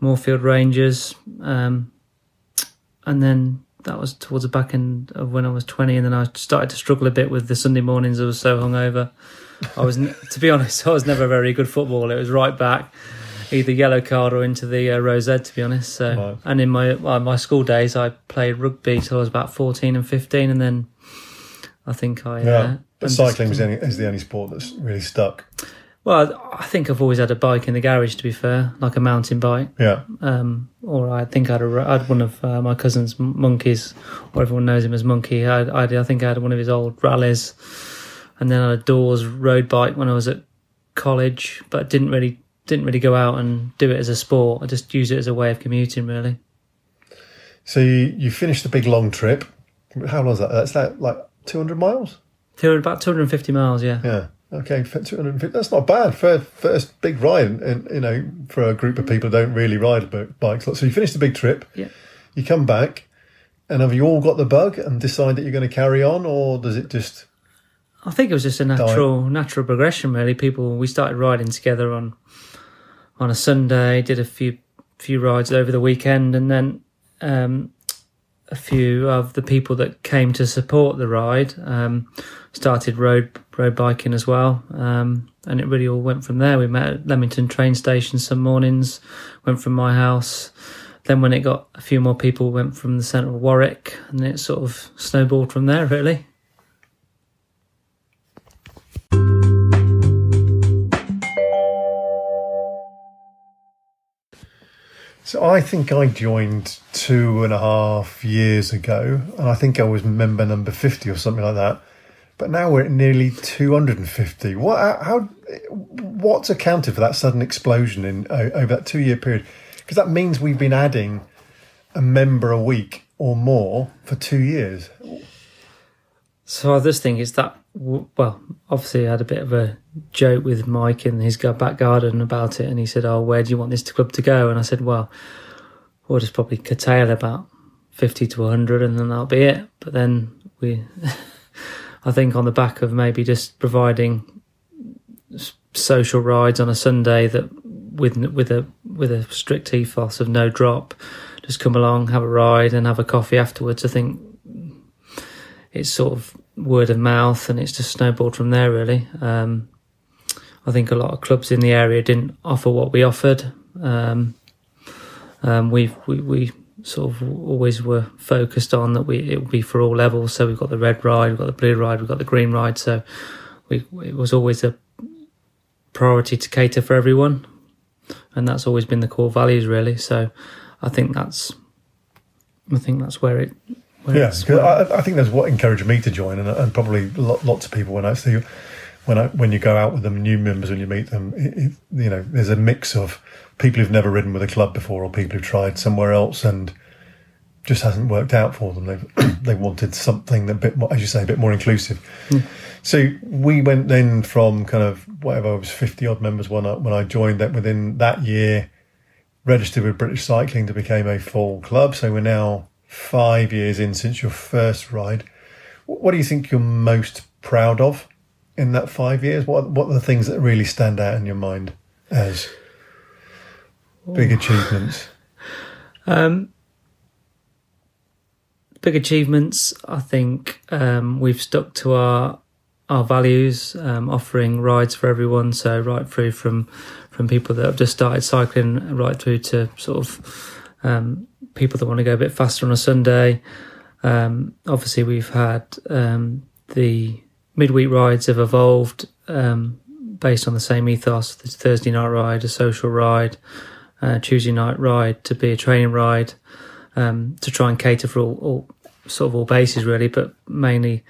Moorfield Rangers, um, and then that was towards the back end of when I was twenty, and then I started to struggle a bit with the Sunday mornings. I was so hungover. I was, to be honest, I was never a very good footballer. It was right back either yellow card or into the uh, rosette to be honest so and in my well, my school days i played rugby till i was about 14 and 15 and then i think i Yeah. uh, But cycling was the only, is the only sport that's really stuck. well i think i've always had a bike in the garage to be fair like a mountain bike Yeah. um, or I think I had, a, I had one of uh, my cousin's monkeys, or everyone knows him as Monkey. I, I, I think I had one of his old Raleighs, and then I had a Dawes road bike when I was at college, but didn't really didn't really go out and do it as a sport. I just use it as a way of commuting, really. So you, you finished the big long trip. How long was that? That's that like two hundred miles. Two, about 250 miles, yeah. Yeah. Okay, 250. That's not bad. First, first big ride, and, you know, for a group of people who don't really ride bikes. So you finish the big trip. Yeah. You come back, and have you all got the bug and decide that you're going to carry on, or does it just? I think it was just a natural natural progression. Really, people we started riding together on on a Sunday, did a few few rides over the weekend, and then um, a few of the people that came to support the ride um, started road road biking as well, um, and it really all went from there. We met at Leamington train station some mornings, went from my house. Then when it got a few more people, went from the centre of Warwick, and it sort of snowballed from there. Really. So I think I joined two and a half years ago, and I think I was member number fifty or something like that. But now we're at nearly two hundred and fifty. What? Uh, how? What's accounted for that sudden explosion in over that two year period? Because that means we've been adding a member a week or more for two years. So I just think it's that. Well, obviously, I had a bit of a joke with Mike in his back garden about it, and he said, "Oh, where do you want this club to go?" And I said, "Well, we'll just probably curtail about fifty to hundred, and then that'll be it." But then we, I think, on the back of maybe just providing social rides on a Sunday that with with a with a strict ethos of no drop, just come along, have a ride, and have a coffee afterwards. I think it's sort of word of mouth, and it's just snowballed from there. Really, um, I think a lot of clubs in the area didn't offer what we offered. Um, um, we we sort of always were focused on that we it would be for all levels. So we've got the red ride, we've got the blue ride, we've got the green ride. So we it was always a priority to cater for everyone, and that's always been the core values really. So I think that's I think that's where it yeah, because I, I, think that's what encouraged me to join, and, and probably lots of people when I see when I when you go out with them, new members when you meet them, it, it, you know, there's a mix of people who've never ridden with a club before, or people who've tried somewhere else and just hasn't worked out for them. They've they wanted something that a bit more, as you say, a bit more inclusive. Mm. So we went then from kind of whatever it was fifty odd members when I when I joined. That within that year, registered with British Cycling to become a full club. So we're now five years in since your first ride. What do you think you're most proud of in that five years? What What are the things that really stand out in your mind as big achievements? Um, big achievements. I think um, we've stuck to our our values, um, offering rides for everyone. So right through from from people that have just started cycling, right through to sort of um, people that want to go a bit faster on a Sunday. Um, obviously, we've had um, the midweek rides have evolved um, based on the same ethos: the Thursday night ride, a social ride, uh, Tuesday night ride to be a training ride, um, to try and cater for all, all, sort of all bases really, but mainly.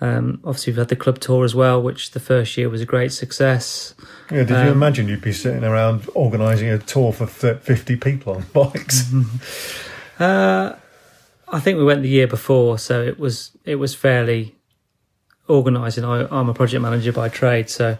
Um, obviously, we've had the club tour as well, which the first year was a great success. Yeah, did um, you imagine you'd be sitting around organising a tour for 50 people on bikes? Uh, I think we went the year before, so it was it was fairly organising. I'm a project manager by trade, so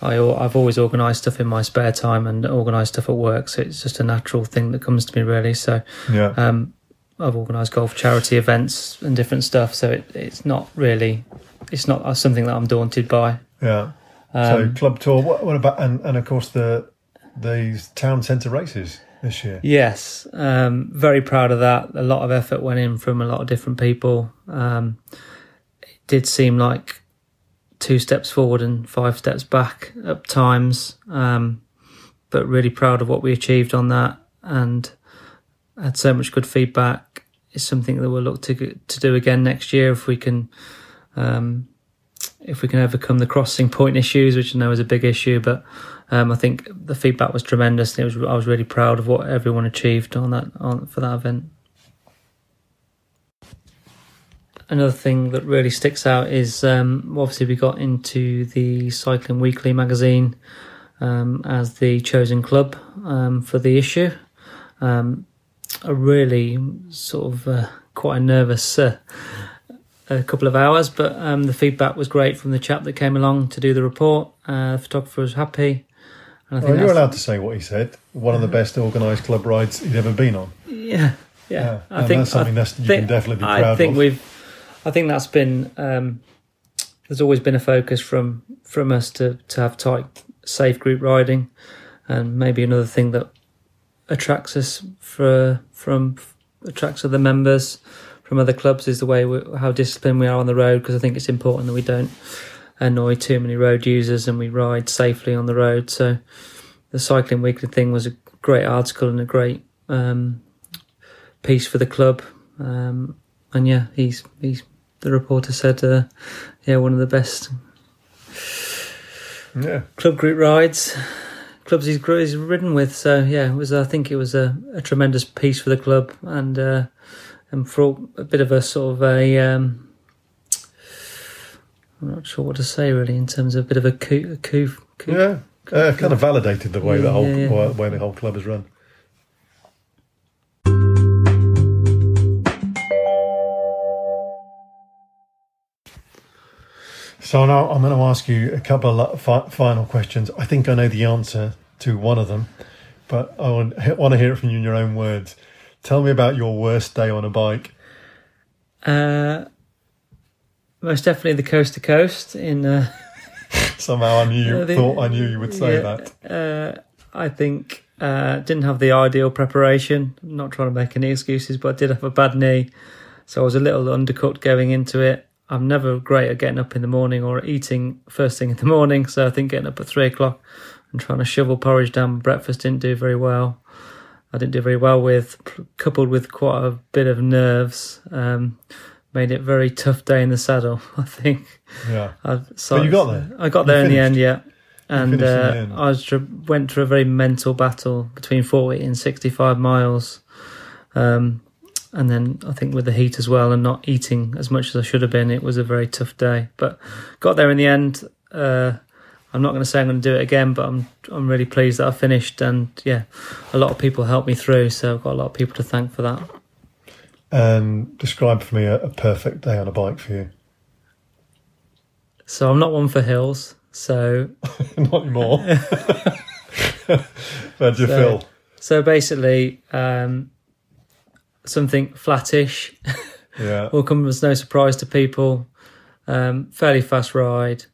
I, have always organised stuff in my spare time and organised stuff at work. So it's just a natural thing that comes to me, really. So yeah. Um, I've organised golf charity events and different stuff, so it, it's not really it's not something that I'm daunted by. Yeah. Um, so club tour. What, what, about and, and of course the the town centre races this year? Yes, um, very proud of that. A lot of effort went in from a lot of different people. Um, it did seem like two steps forward and five steps back at times, um, but really proud of what we achieved on that and had so much good feedback. It's something that we'll look to to do again next year if we can um, if we can overcome the crossing point issues, which I know is a big issue, but um, I think the feedback was tremendous. It was I was really proud of what everyone achieved on that on for that event. Another thing that really sticks out is um, obviously we got into the Cycling Weekly magazine um, as the chosen club um, for the issue. Um, a really sort of uh, quite a nervous uh, a couple of hours, but um, the feedback was great from the chap that came along to do the report. Uh, the photographer was happy. And I think well, you're allowed to say what he said. One of the best organised club rides he'd ever been on. Yeah, yeah. yeah. I think that's something that's, you think, can definitely be proud I think of. we've, I think that's been. Um, there's always been a focus from from us to to have tight, safe group riding, and maybe another thing that attracts us for from attracts other members from other clubs is the way we, how disciplined we are on the road because I think it's important that we don't annoy too many road users and we ride safely on the road. So the Cycling Weekly thing was a great article and a great um, piece for the club. Um, and yeah, he's he's the reporter said, uh, yeah, one of the best yeah. club group rides clubs he's, he's ridden with. So yeah, it was I think it was a, a tremendous piece for the club and uh, and for a bit of a sort of a um, I'm not sure what to say really in terms of a bit of a coup. A coup, coup yeah, coup, uh, kind of validated the way yeah, the whole yeah, yeah. way the whole club is run. So now I'm going to ask you a couple of final questions. I think I know the answer to one of them, but I want, to hear it from you in your own words. Tell me about your worst day on a bike. Uh, most definitely the coast to coast in. Uh, Somehow I knew you the, thought I knew you would say yeah, that. Uh, I think uh, didn't have the ideal preparation. I'm not trying to make any excuses, but I did have a bad knee, so I was a little undercooked going into it. I'm never great at getting up in the morning or eating first thing in the morning, so I think getting up at three o'clock and trying to shovel porridge down breakfast didn't do very well. I didn't do very well with, coupled with quite a bit of nerves, um, made it a very tough day in the saddle. I think. Yeah. I, so but you got there. I got there in the end, yeah. And uh, I was, went through a very mental battle between 40 and 65 miles. Um, and then I think with the heat as well and not eating as much as I should have been, it was a very tough day. But got there in the end. Uh, I'm not going to say I'm going to do it again, but I'm I'm really pleased that I finished, and yeah, a lot of people helped me through, so I've got a lot of people to thank for that. And describe for me a, a perfect day on a bike for you. So I'm not one for hills, so not anymore. Where'd you so, feel? So basically, um, something flattish. Yeah, will come as no surprise to people. Um, fairly fast ride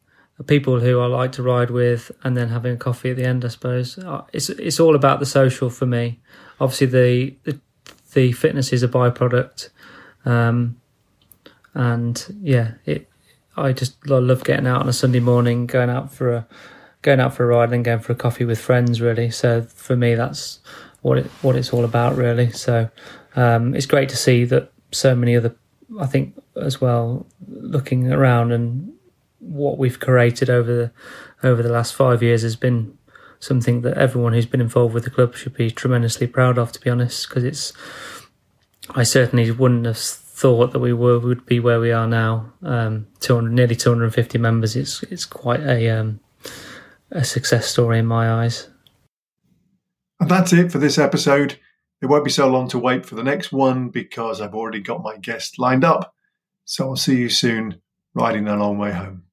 people who I like to ride with, and then having a coffee at the end. I suppose uh, it's it's all about the social for me. Obviously, the the, the fitness is a byproduct, um, and yeah, it. I just I love getting out on a Sunday morning, going out for a going out for a ride, and going for a coffee with friends. Really, so for me, that's what it what it's all about. Really, so um, it's great to see that so many other. I think as well, looking around and what we've created over the over the last five years has been something that everyone who's been involved with the club should be tremendously proud of. To be honest, because it's I certainly wouldn't have thought that we were would be where we are now. Um, 200, nearly 250 members. It's it's quite a um, a success story in my eyes. And that's it for this episode. It won't be so long to wait for the next one because I've already got my guest lined up. So I'll see you soon, riding a long way home.